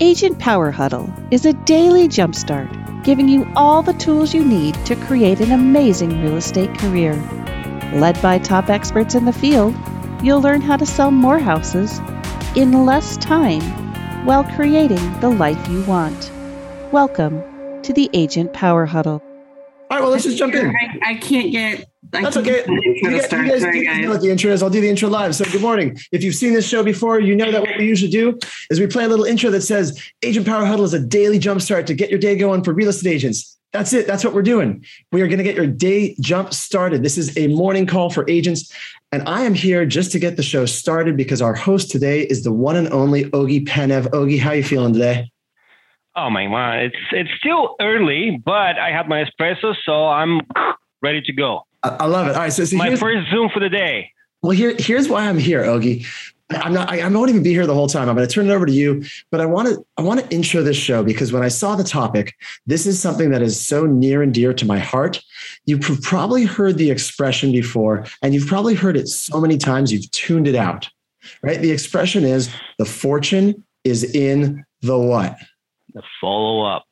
Agent Power Huddle is a daily jumpstart, giving you all the tools you need to create an amazing real estate career. Led by top experts in the field, you'll learn how to sell more houses in less time while creating the life you want. Welcome to the Agent Power Huddle. All right, well, let's just jump in. I, I can't get. I That's can't okay. get You, guys, start. you guys, Sorry, guys guys. know what the intro is. I'll do the intro live. So, good morning. If you've seen this show before, you know that what we usually do is we play a little intro that says Agent Power Huddle is a daily jumpstart to get your day going for real estate agents. That's it. That's what we're doing. We are going to get your day jump started. This is a morning call for agents. And I am here just to get the show started because our host today is the one and only Ogie Penev. Ogie, how you feeling today? Oh my god, it's it's still early, but I had my espresso, so I'm ready to go. I, love it. All right. So, so My first Zoom for the day. Well, here, here's why I'm here, Ogie. I'm not. I, I won't even be here the whole time. I'm going to turn it over to you. But I want to. I want to intro this show because when I saw the topic, this is something that is so near and dear to my heart. You've probably heard the expression before, and you've probably heard it so many times you've tuned it out. Right? The expression is the fortune is in the what? The follow up.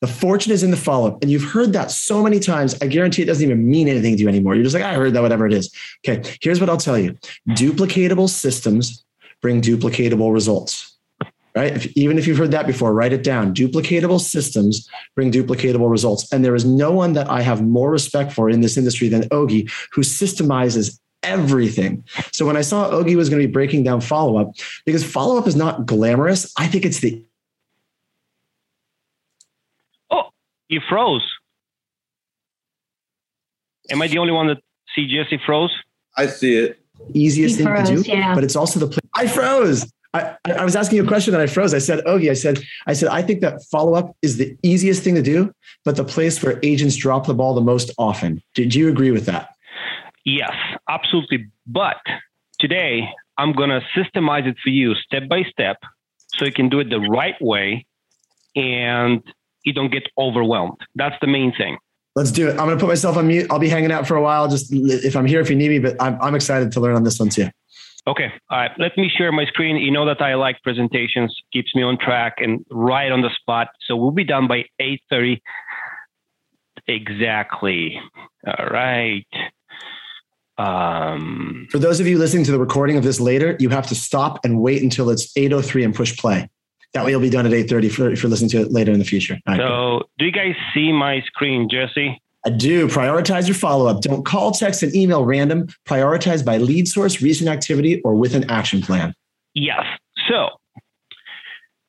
The fortune is in the follow up. And you've heard that so many times. I guarantee it doesn't even mean anything to you anymore. You're just like, I heard that, whatever it is. Okay. Here's what I'll tell you duplicatable systems bring duplicatable results. Right? If, even if you've heard that before, write it down. Duplicatable systems bring duplicatable results. And there is no one that I have more respect for in this industry than Ogi, who systemizes everything. So when I saw Ogi was going to be breaking down follow up, because follow up is not glamorous, I think it's the You froze. Am I the only one that see Jesse froze? I see it. easiest He thing to do, yeah. but it's also the place. I froze. I, I I was asking you a question and I froze. I said, Ogie, I said, I said, I think that follow up is the easiest thing to do, but the place where agents drop the ball the most often. Did you agree with that? Yes, absolutely. But today I'm gonna systemize it for you step by step, so you can do it the right way, and you don't get overwhelmed. That's the main thing. Let's do it. I'm going to put myself on mute. I'll be hanging out for a while. Just if I'm here, if you need me, but I'm, I'm excited to learn on this one too. Okay. All right. Let me share my screen. You know that I like presentations, keeps me on track and right on the spot. So we'll be done by 8:30 exactly. All right. Um, For those of you listening to the recording of this later, you have to stop and wait until it's 8:03 and push play. That way, you'll be done at 8:30 for, if you're listening to it later in the future. Right, so do you guys see my screen, Jesse? I do. Prioritize your follow up. Don't call, text, and email random. Prioritize by lead source, recent activity, or with an action plan. Yes. So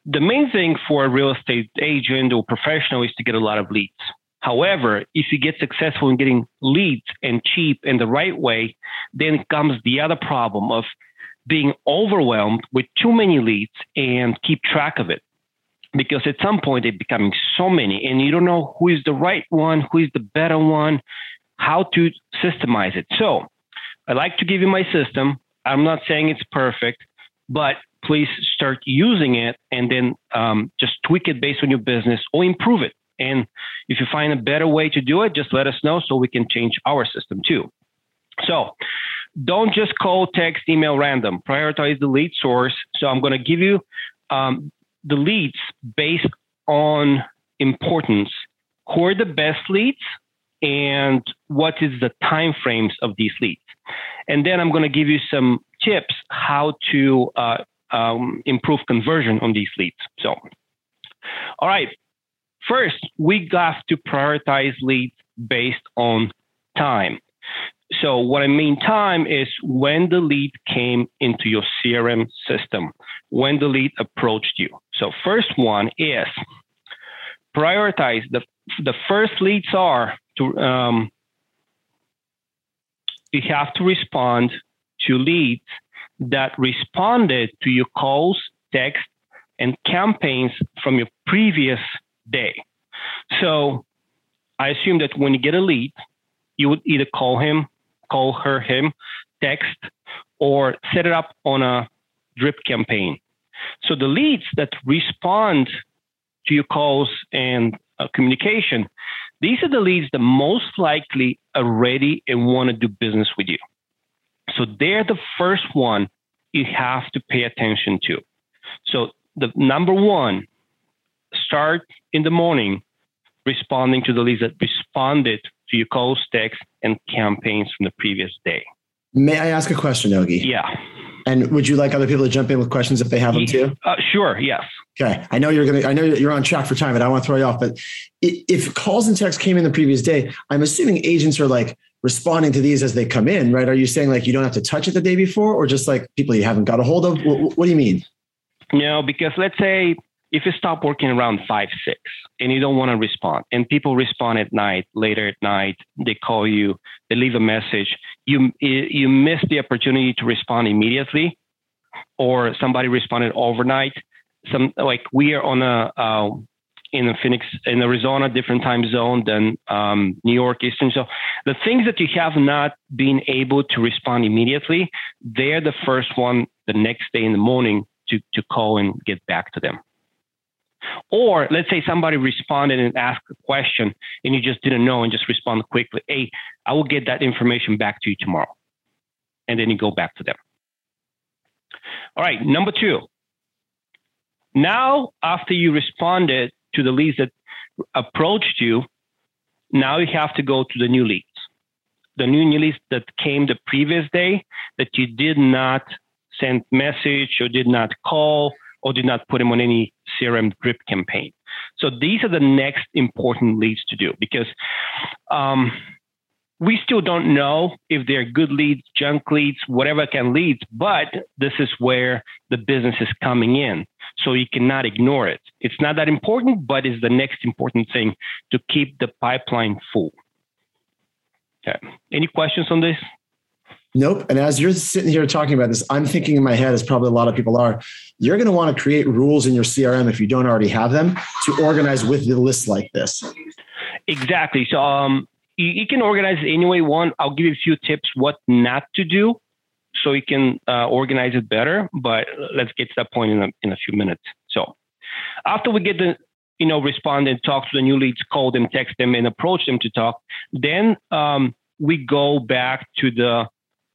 the main thing for a real estate agent or professional is to get a lot of leads. However, if you get successful in getting leads and cheap in the right way, then comes the other problem of being overwhelmed with too many leads and keep track of it. Because at some point they're becoming so many and you don't know who is the right one, who is the better one, how to systemize it. So I like to give you my system. I'm not saying it's perfect, but please start using it and then um, just tweak it based on your business or improve it. And if you find a better way to do it, just let us know so we can change our system too. So don't just call, text, email random. Prioritize the lead source. So I'm going to give you um, the leads based on importance. Who are the best leads and what is the time frames of these leads? And then I'm going to give you some tips how to uh, um, improve conversion on these leads. So, all right. First, we have to prioritize leads based on time. So, what I mean time is when the lead came into your CRM system, when the lead approached you. So, first one is prioritize the the first leads are to um, you have to respond to leads that responded to your calls, text, and campaigns from your previous day. So I assume that when you get a lead, you would either call him, call her, him, text, or set it up on a drip campaign. So the leads that respond to your calls and uh, communication, these are the leads that most likely are ready and want to do business with you. So they're the first one you have to pay attention to. So the number one start in the morning responding to the leads that responded to your calls, texts, and campaigns from the previous day. May I ask a question, Ogi? Yeah. And would you like other people to jump in with questions if they have them too? Uh, sure. Yes. Okay. I know you're gonna. I know you're on track for time, but I want to throw you off. But if calls and texts came in the previous day, I'm assuming agents are like responding to these as they come in, right? Are you saying like you don't have to touch it the day before, or just like people you haven't got a hold of? What, what do you mean? No, because let's say if you stop working around five, six, and you don't want to respond, and people respond at night, later at night, they call you, they leave a message, you you miss the opportunity to respond immediately, or somebody responded overnight. Some like we are on a uh, in Phoenix, in Arizona, different time zone than um, New York Eastern. So the things that you have not been able to respond immediately, they're the first one the next day in the morning to to call and get back to them. Or let's say somebody responded and asked a question and you just didn't know and just respond quickly. Hey, I will get that information back to you tomorrow. And then you go back to them. All right, number two. Now, after you responded to the leads that approached you, now you have to go to the new leads. The new, leads that came the previous day that you did not send message or did not call or did not put them on any CRM drip campaign. So these are the next important leads to do because um, we still don't know if they're good leads, junk leads, whatever can leads, but this is where the business is coming in. So you cannot ignore it. It's not that important, but it's the next important thing to keep the pipeline full. Okay. Any questions on this? Nope. And as you're sitting here talking about this, I'm thinking in my head, as probably a lot of people are, you're going to want to create rules in your CRM if you don't already have them to organize with the list like this. Exactly. So um, you, you, can organize any way you want. I'll give you a few tips what not to do so you can uh, organize it better. But let's get to that point in a, in a few minutes. So after we get the you know respond and talk to the new leads, call them, text them, and approach them to talk, then um, we go back to the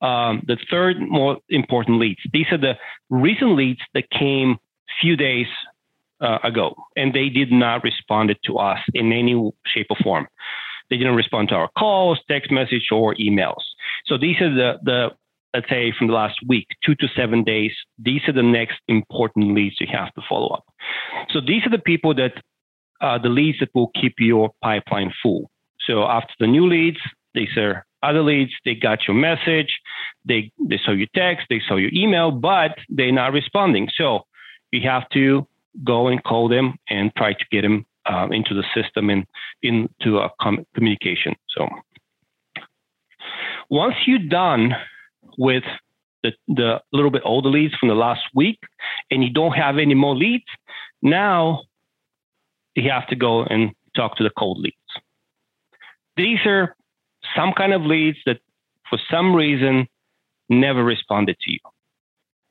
um, the third more important leads. These are the recent leads that came few days uh, ago, and they did not respond to us in any shape or form. They didn't respond to our calls, text message, or emails. So these are the, the let's say from the last week, two to seven days. These are the next important leads you have to follow up. So these are the people that uh, the leads that will keep your pipeline full. So after the new leads, these are other leads, they got your message, they they saw your text, they saw your email, but they're not responding. So you have to go and call them and try to get them um, into the system and into a com- communication. So once you're done with the, the little bit older leads from the last week and you don't have any more leads, now you have to go and talk to the cold leads. These are some kind of leads that for some reason never responded to you.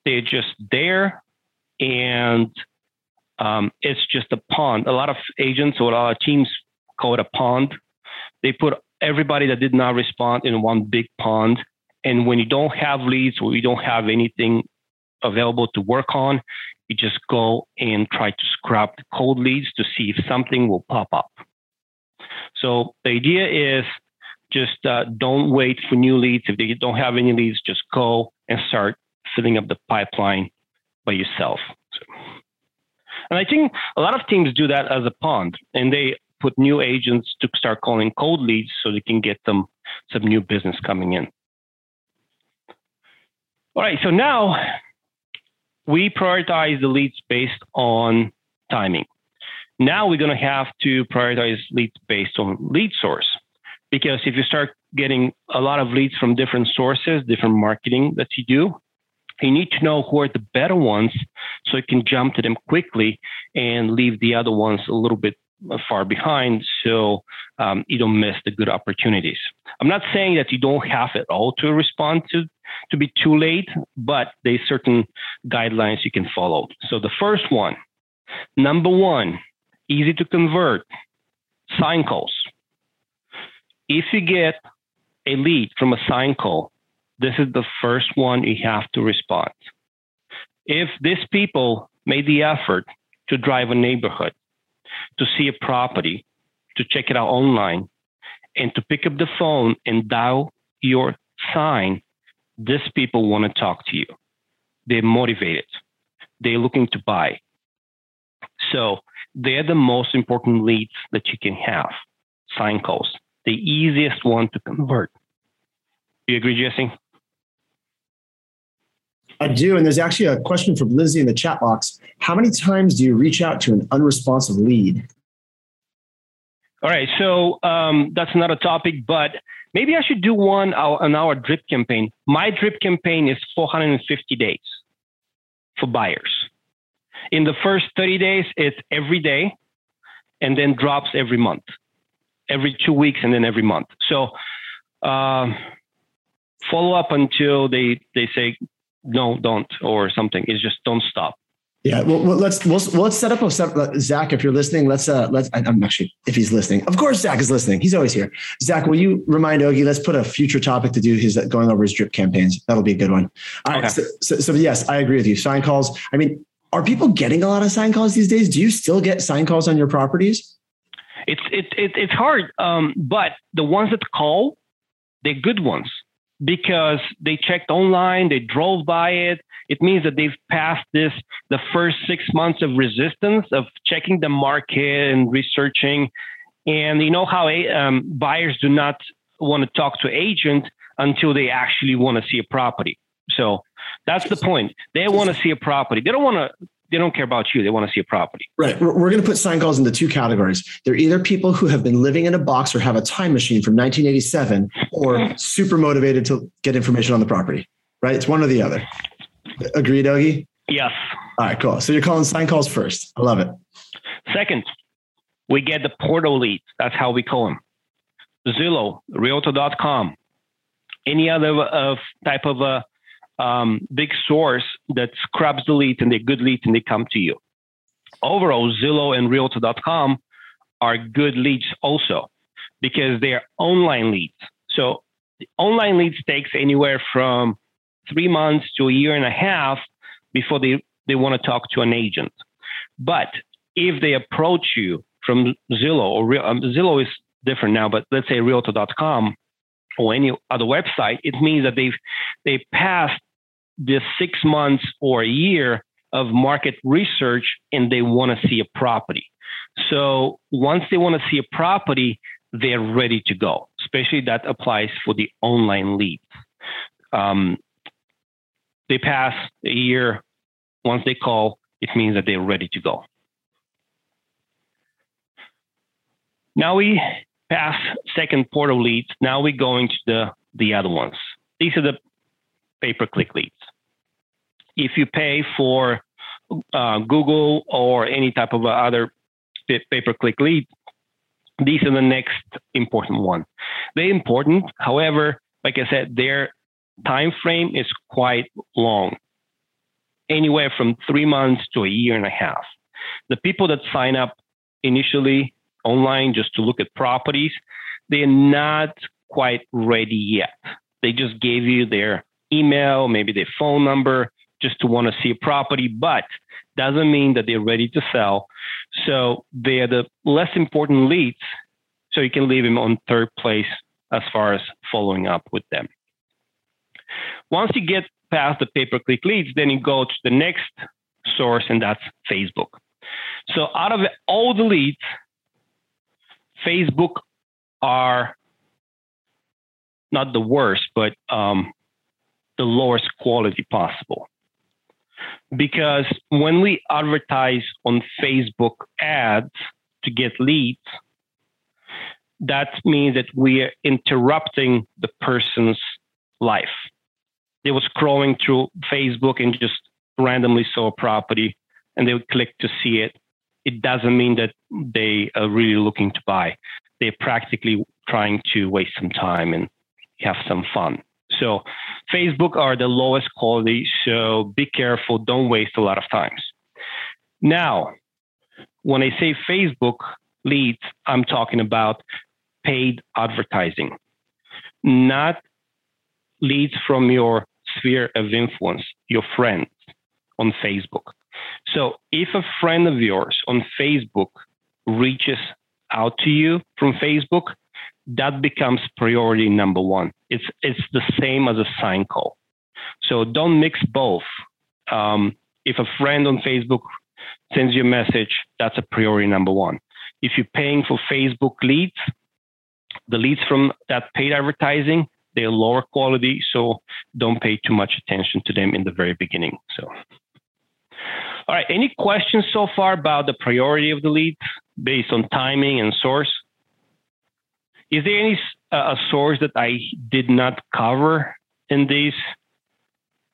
They're just there and um, it's just a pond. A lot of agents or a lot of teams call it a pond. They put everybody that did not respond in one big pond. And when you don't have leads or you don't have anything available to work on, you just go and try to scrub the cold leads to see if something will pop up. So the idea is just uh, don't wait for new leads. If they don't have any leads, just go and start filling up the pipeline by yourself. So, and I think a lot of teams do that as a pond, and they put new agents to start calling cold leads so they can get them some new business coming in. All right, so now we prioritize the leads based on timing. Now we're going to have to prioritize leads based on lead source because if you start getting a lot of leads from different sources, different marketing that you do, you need to know who are the better ones so you can jump to them quickly and leave the other ones a little bit far behind so um, you don't miss the good opportunities. I'm not saying that you don't have it all to respond to to be too late, but there's certain guidelines you can follow. So the first one, number one, easy to convert, sign calls if you get a lead from a sign call, this is the first one you have to respond. If these people made the effort to drive a neighborhood, to see a property, to check it out online, and to pick up the phone and dial your sign, these people want to talk to you. They're motivated. They're looking to buy. So they're the most important leads that you can have. Sign calls, the easiest one to convert. Do you agree, Jesse? I do. And there's actually a question from Lizzie in the chat box. How many times do you reach out to an unresponsive lead? All right. So um, that's not a topic, but maybe I should do one on our drip campaign. My drip campaign is 450 days for buyers. In the first 30 days, it's every day and then drops every month, every two weeks, and then every month. So uh, follow up until they, they say, no, don't, or something. It's just don't stop. Yeah, well, well let's we'll, let's set up a set, Zach. If you're listening, let's uh let's. I'm actually if he's listening, of course Zach is listening. He's always here. Zach, will you remind Ogie? Let's put a future topic to do his going over his drip campaigns. That'll be a good one. All okay. right. So, so, so yes, I agree with you. Sign calls. I mean, are people getting a lot of sign calls these days? Do you still get sign calls on your properties? It's it, it it's hard, um, but the ones that call, they're good ones because they checked online, they drove by it. It means that they've passed this the first six months of resistance of checking the market and researching. And you know how um, buyers do not want to talk to agent until they actually want to see a property. So that's the point. They want to see a property. They don't want to they don't care about you. They want to see a property. Right. We're, going to put sign calls into two categories. They're either people who have been living in a box or have a time machine from 1987 or super motivated to get information on the property. Right. It's one or the other. Agreed, Ogie? Yes. All right, cool. So you're calling sign calls first. I love it. Second, we get the portal leads. That's how we call them. Zillow, Realtor.com, any other uh, type of a um, big source that scrubs the leads and they're good leads and they come to you. Overall, Zillow and Realtor.com are good leads also because they are online leads. So online leads takes anywhere from three months to a year and a half before they, they want to talk to an agent. But if they approach you from Zillow or um, Zillow is different now, but let's say Realtor.com or any other website, it means that they've they passed the six months or a year of market research and they want to see a property. So once they want to see a property, they're ready to go. Especially that applies for the online leads. Um, they pass a year. Once they call, it means that they're ready to go. Now we pass second portal leads. Now we're going to the, the other ones. These are the pay-per-click leads. If you pay for uh, Google or any type of other pay-per-click lead, these are the next important one. They're important. However, like I said, their time frame is quite long, anywhere from three months to a year and a half. The people that sign up initially online just to look at properties, they're not quite ready yet. They just gave you their email, maybe their phone number, just to want to see a property, but doesn't mean that they're ready to sell. So they're the less important leads. So you can leave them on third place as far as following up with them. Once you get past the pay-per-click leads, then you go to the next source, and that's Facebook. So out of all the leads, Facebook are not the worst, but um, the lowest quality possible. Because when we advertise on Facebook ads to get leads, that means that we are interrupting the person's life they were scrolling through Facebook and just randomly saw a property and they would click to see it. It doesn't mean that they are really looking to buy. They're practically trying to waste some time and have some fun. So Facebook are the lowest quality. So be careful. Don't waste a lot of times. Now, when I say Facebook leads, I'm talking about paid advertising, not leads from your sphere of influence, your friends on Facebook. So if a friend of yours on Facebook reaches out to you from Facebook, that becomes priority number one. It's it's the same as a sign call. So don't mix both. Um, if a friend on Facebook sends you a message, that's a priority number one. If you're paying for Facebook leads, the leads from that paid advertising, they're lower quality, so don't pay too much attention to them in the very beginning. So, all right, any questions so far about the priority of the leads based on timing and source? Is there any uh, a source that I did not cover in this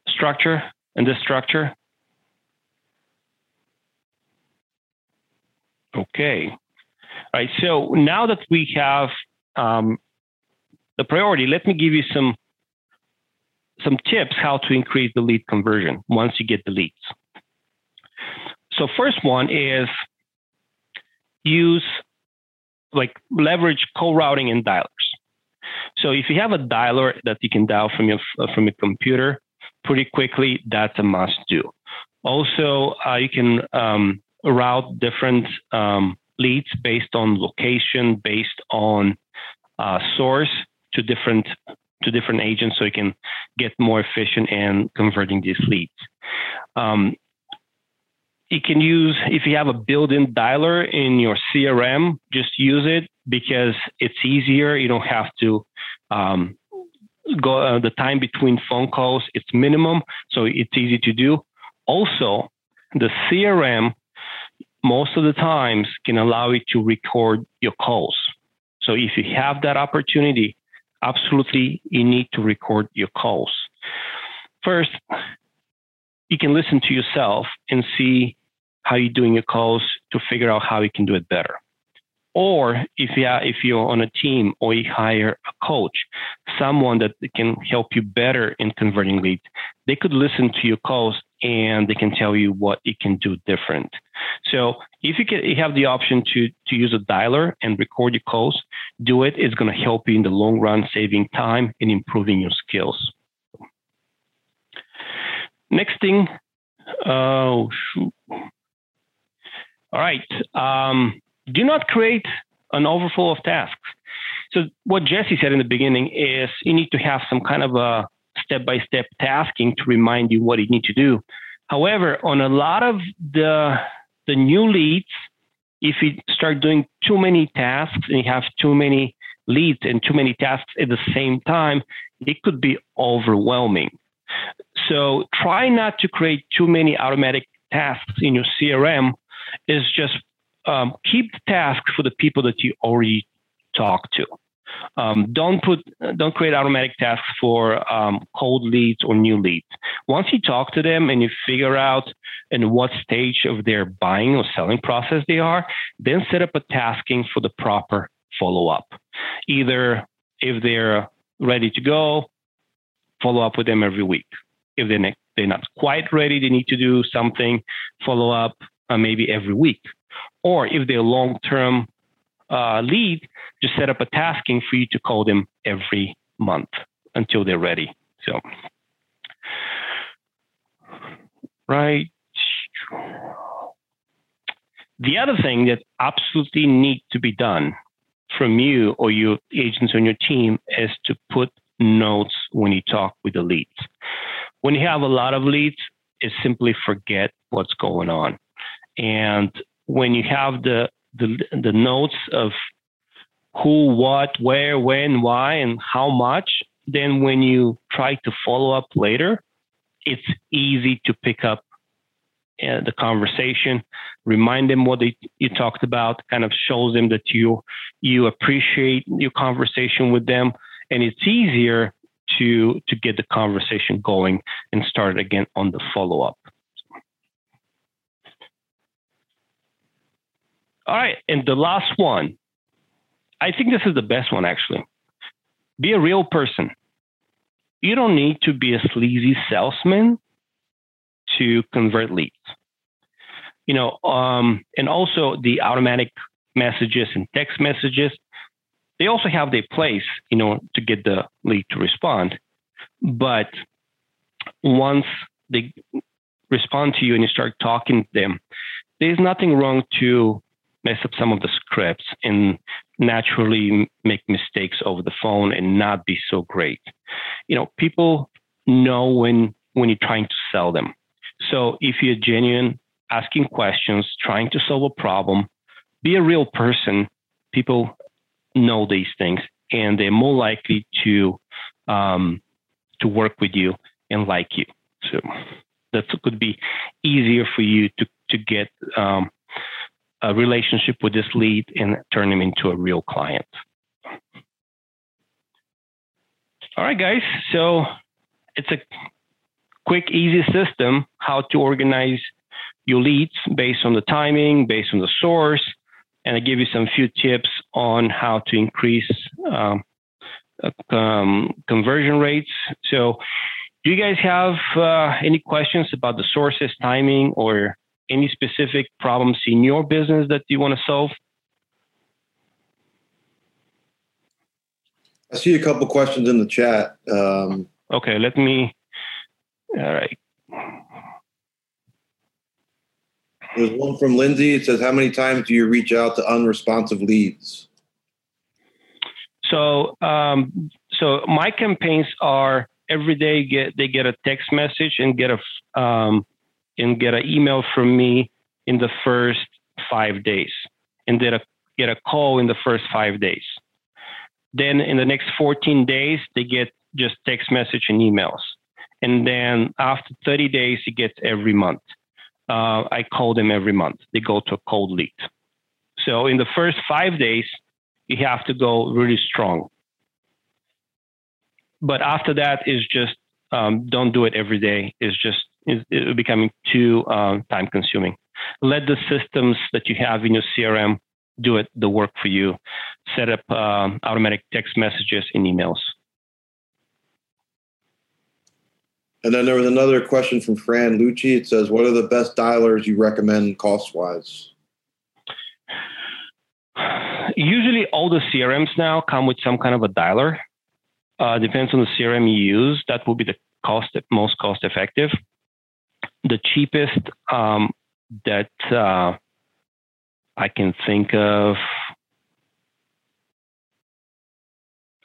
structure in this structure? Okay. All right. So now that we have um, the priority, let me give you some some tips how to increase the lead conversion once you get the leads. So first one is use like leverage co-routing and dialers. So if you have a dialer that you can dial from your from your computer pretty quickly, that's a must do. Also, uh, you can um, route different um, leads based on location, based on uh, source to different to different agents, so you can get more efficient in converting these leads. Um, you can use if you have a built-in dialer in your CRM, just use it because it's easier. You don't have to um, go uh, the time between phone calls. It's minimum, so it's easy to do. Also, the CRM most of the times can allow you to record your calls. So if you have that opportunity, absolutely you need to record your calls. First, you can listen to yourself and see how you're doing your calls to figure out how you can do it better. Or if you are, if you're on a team or you hire a coach, someone that can help you better in converting leads, they could listen to your calls and they can tell you what it can do different. So if you can you have the option to to use a dialer and record your calls, do it. It's going to help you in the long run, saving time and improving your skills. Next thing, oh shoot. All right. Um, do not create an overflow of tasks. So what Jesse said in the beginning is you need to have some kind of a step-by-step tasking to remind you what you need to do. However, on a lot of the the new leads, if you start doing too many tasks and you have too many leads and too many tasks at the same time, it could be overwhelming. So try not to create too many automatic tasks in your CRM. Is just um, keep the tasks for the people that you already talk to. Um, don't put, don't create automatic tasks for um, cold leads or new leads. Once you talk to them and you figure out in what stage of their buying or selling process they are, then set up a tasking for the proper follow up. Either if they're ready to go, follow up with them every week. If they're they're not quite ready, they need to do something, follow up uh, maybe every week. Or if they're long term uh, lead, just set up a tasking for you to call them every month until they're ready. So, right. The other thing that absolutely needs to be done from you or your agents on your team is to put notes when you talk with the leads. When you have a lot of leads, is simply forget what's going on. And when you have the the, the notes of who, what, where, when, why, and how much, then when you try to follow up later, it's easy to pick up uh, the conversation, remind them what they, you talked about, kind of shows them that you you appreciate your conversation with them, and it's easier to to get the conversation going and start again on the follow up. All right. And the last one, I think this is the best one actually. Be a real person. You don't need to be a sleazy salesman to convert leads. You know, um, and also the automatic messages and text messages, they also have their place, you know, to get the lead to respond. But once they respond to you and you start talking to them, there's nothing wrong to mess up some of the scripts and naturally make mistakes over the phone and not be so great. You know, people know when when you're trying to sell them. So if you're genuine, asking questions, trying to solve a problem, be a real person, people know these things and they're more likely to um, to work with you and like you. So that could be easier for you to to get um, a relationship with this lead and turn him into a real client. All right, guys. So it's a quick, easy system how to organize your leads based on the timing, based on the source, and I give you some few tips on how to increase um, uh, um, conversion rates. So, do you guys have uh, any questions about the sources, timing, or any specific problems in your business that you want to solve? I see a couple questions in the chat. Um, okay, let me. All right. There's one from Lindsay. It says, "How many times do you reach out to unresponsive leads?" So, um, so my campaigns are every day get they get a text message and get a um, and get an email from me in the first five days, and then a, get a call in the first five days. Then in the next 14 days, they get just text message and emails. And then after 30 days, it gets every month. Uh, I call them every month. They go to a cold lead. So in the first five days, you have to go really strong. But after that is just um, don't do it every day. It's just is becoming too um, time consuming. Let the systems that you have in your CRM do it the work for you. Set up um, automatic text messages and emails. And then there was another question from Fran Lucci. It says, "What are the best dialers you recommend cost wise?" Usually, all the CRMs now come with some kind of a dialer. Uh, depends on the CRM you use. That will be the cost most cost effective the cheapest um, that uh, I can think of.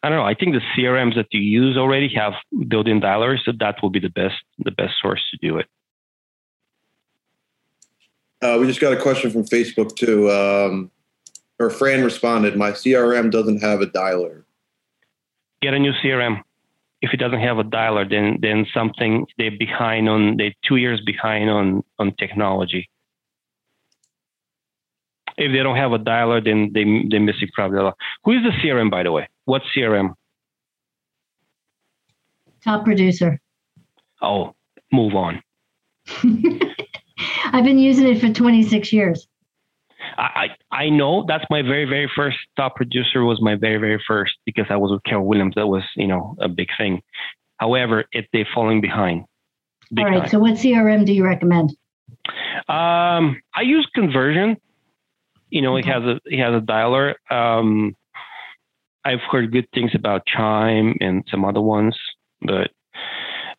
I don't know. I think the CRMs that you use already have built-in dialers, so that will be the best the best source to do it. Uh, we just got a question from Facebook too. Um, or Fran responded, "My CRM doesn't have a dialer." Get a new CRM if it doesn't have a dialer, then then something they're behind on they're two years behind on on technology. If they don't have a dialer, then they they're missing probably a lot. Who is the CRM by the way? What CRM? Top producer. Oh, move on. I've been using it for 26 years. I, I know that's my very very first top producer was my very very first because I was with Keller Williams. That was you know a big thing. However, it they're falling behind. All right. Time. So what CRM do you recommend? Um, I use Conversion. You know, okay. it has a it has a dialer. Um, I've heard good things about Chime and some other ones, but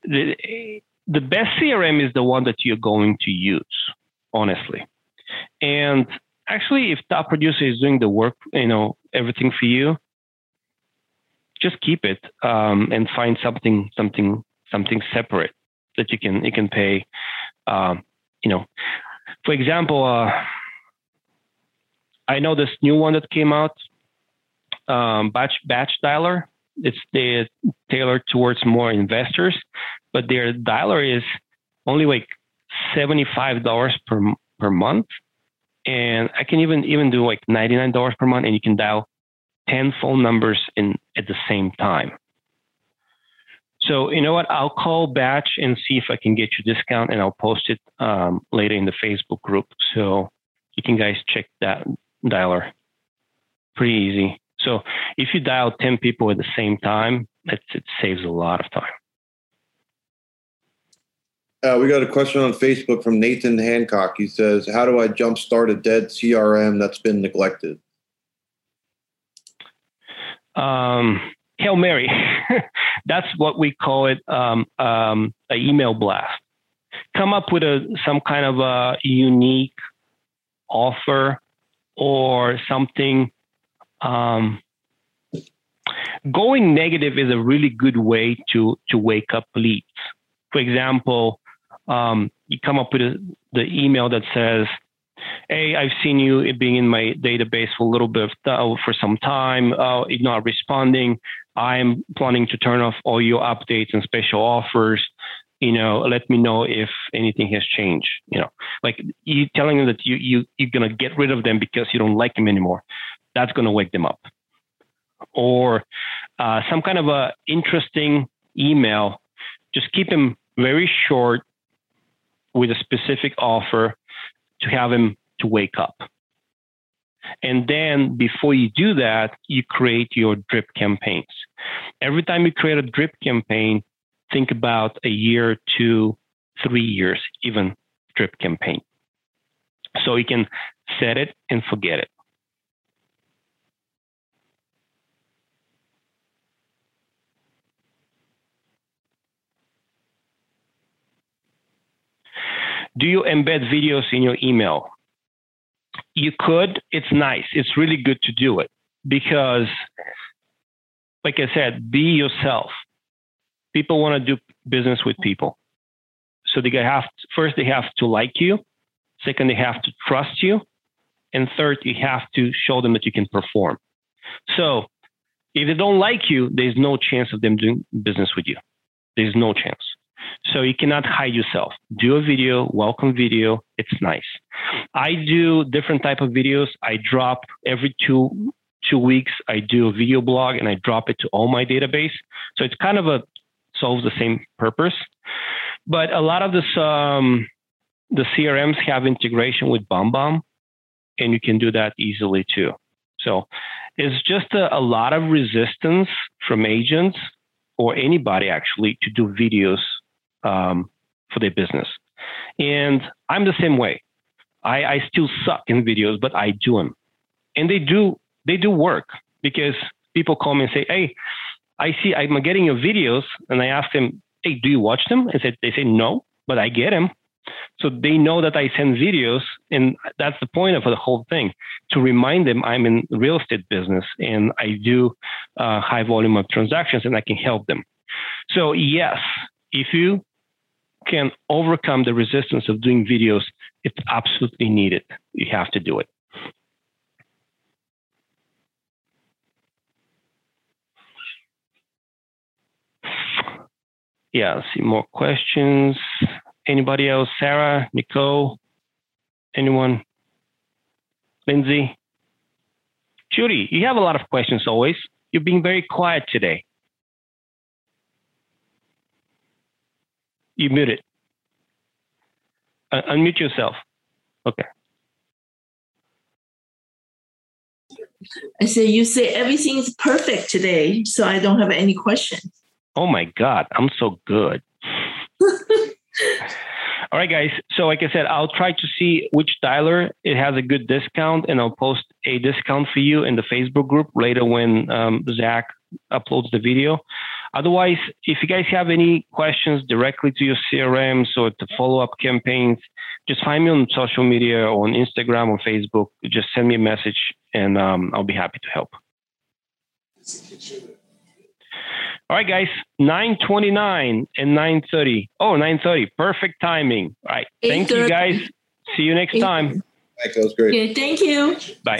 the the best CRM is the one that you're going to use, honestly. And actually, if top producer is doing the work, you know, everything for you, just keep it um, and find something, something, something separate that you can you can pay. Um, you know, for example, uh, I know this new one that came out, um, batch batch dialer. It's they tailored towards more investors, but their dialer is only like seventy five dollars per per month, and I can even even do like ninety nine dollars per month, and you can dial ten phone numbers in at the same time. So you know what? I'll call Batch and see if I can get you a discount, and I'll post it um, later in the Facebook group, so you can guys check that dialer. Pretty easy. So if you dial ten people at the same time, it, it saves a lot of time. Uh, we got a question on Facebook from Nathan Hancock. He says, "How do I jumpstart a dead CRM that's been neglected?" Um, Hail Mary. that's what we call it. Um, um, an email blast. Come up with a some kind of a unique offer or something. Um, going negative is a really good way to to wake up leads. For example, um, you come up with a, the email that says, "Hey, I've seen you being in my database for a little bit of th- for some time. Uh, you're not responding. I'm planning to turn off all your updates and special offers. You know, let me know if anything has changed. You know, like you telling them that you you you're gonna get rid of them because you don't like them anymore. That's gonna wake them up. Or uh, some kind of a interesting email. Just keep them very short with a specific offer to have him to wake up. And then before you do that, you create your drip campaigns. Every time you create a drip campaign, think about a year two, three years, even drip campaign. So you can set it and forget it. Do you embed videos in your email? You could. It's nice. It's really good to do it because, like I said, be yourself. People want to do business with people. So they have to, first they have to like you. Second, they have to trust you. And third, you have to show them that you can perform. So if they don't like you, there's no chance of them doing business with you. There's no chance. So you cannot hide yourself. Do a video, welcome video. It's nice. I do different type of videos. I drop every two two weeks. I do a video blog and I drop it to all my database. So it's kind of a solves the same purpose. But a lot of this um, the CRMs have integration with BombBomb, and you can do that easily too. So it's just a, a lot of resistance from agents or anybody actually to do videos um, for their business. And I'm the same way. I, I still suck in videos, but I do them, and they do they do work because people call me and say, "Hey, I see I'm getting your videos," and I ask them, "Hey, do you watch them?" And they say no, but I get them. So they know that I send videos, and that's the point of the whole thing to remind them I'm in real estate business and I do uh, high volume of transactions and I can help them. So yes, if you can overcome the resistance of doing videos, it's absolutely needed. You have to do it. Yeah, see more questions. Anybody else? Sarah, Nicole, anyone? Lindsay? Judy, you have a lot of questions always. You're being very quiet today. You mute it. Uh, unmute yourself. Okay. I say, you say everything is perfect today, so I don't have any questions. Oh my God, I'm so good. All right, guys. So, like I said, I'll try to see which dialer it has a good discount, and I'll post a discount for you in the Facebook group later when um, Zach uploads the video. Otherwise, if you guys have any questions directly to your CRMs or to follow up campaigns, just find me on social media on Instagram or Facebook. Just send me a message and um, I'll be happy to help. All right, guys, 929 and 930. Oh, 930. Perfect timing. All right. Thank you, guys. See you next time. That was great. Okay, thank you. Bye.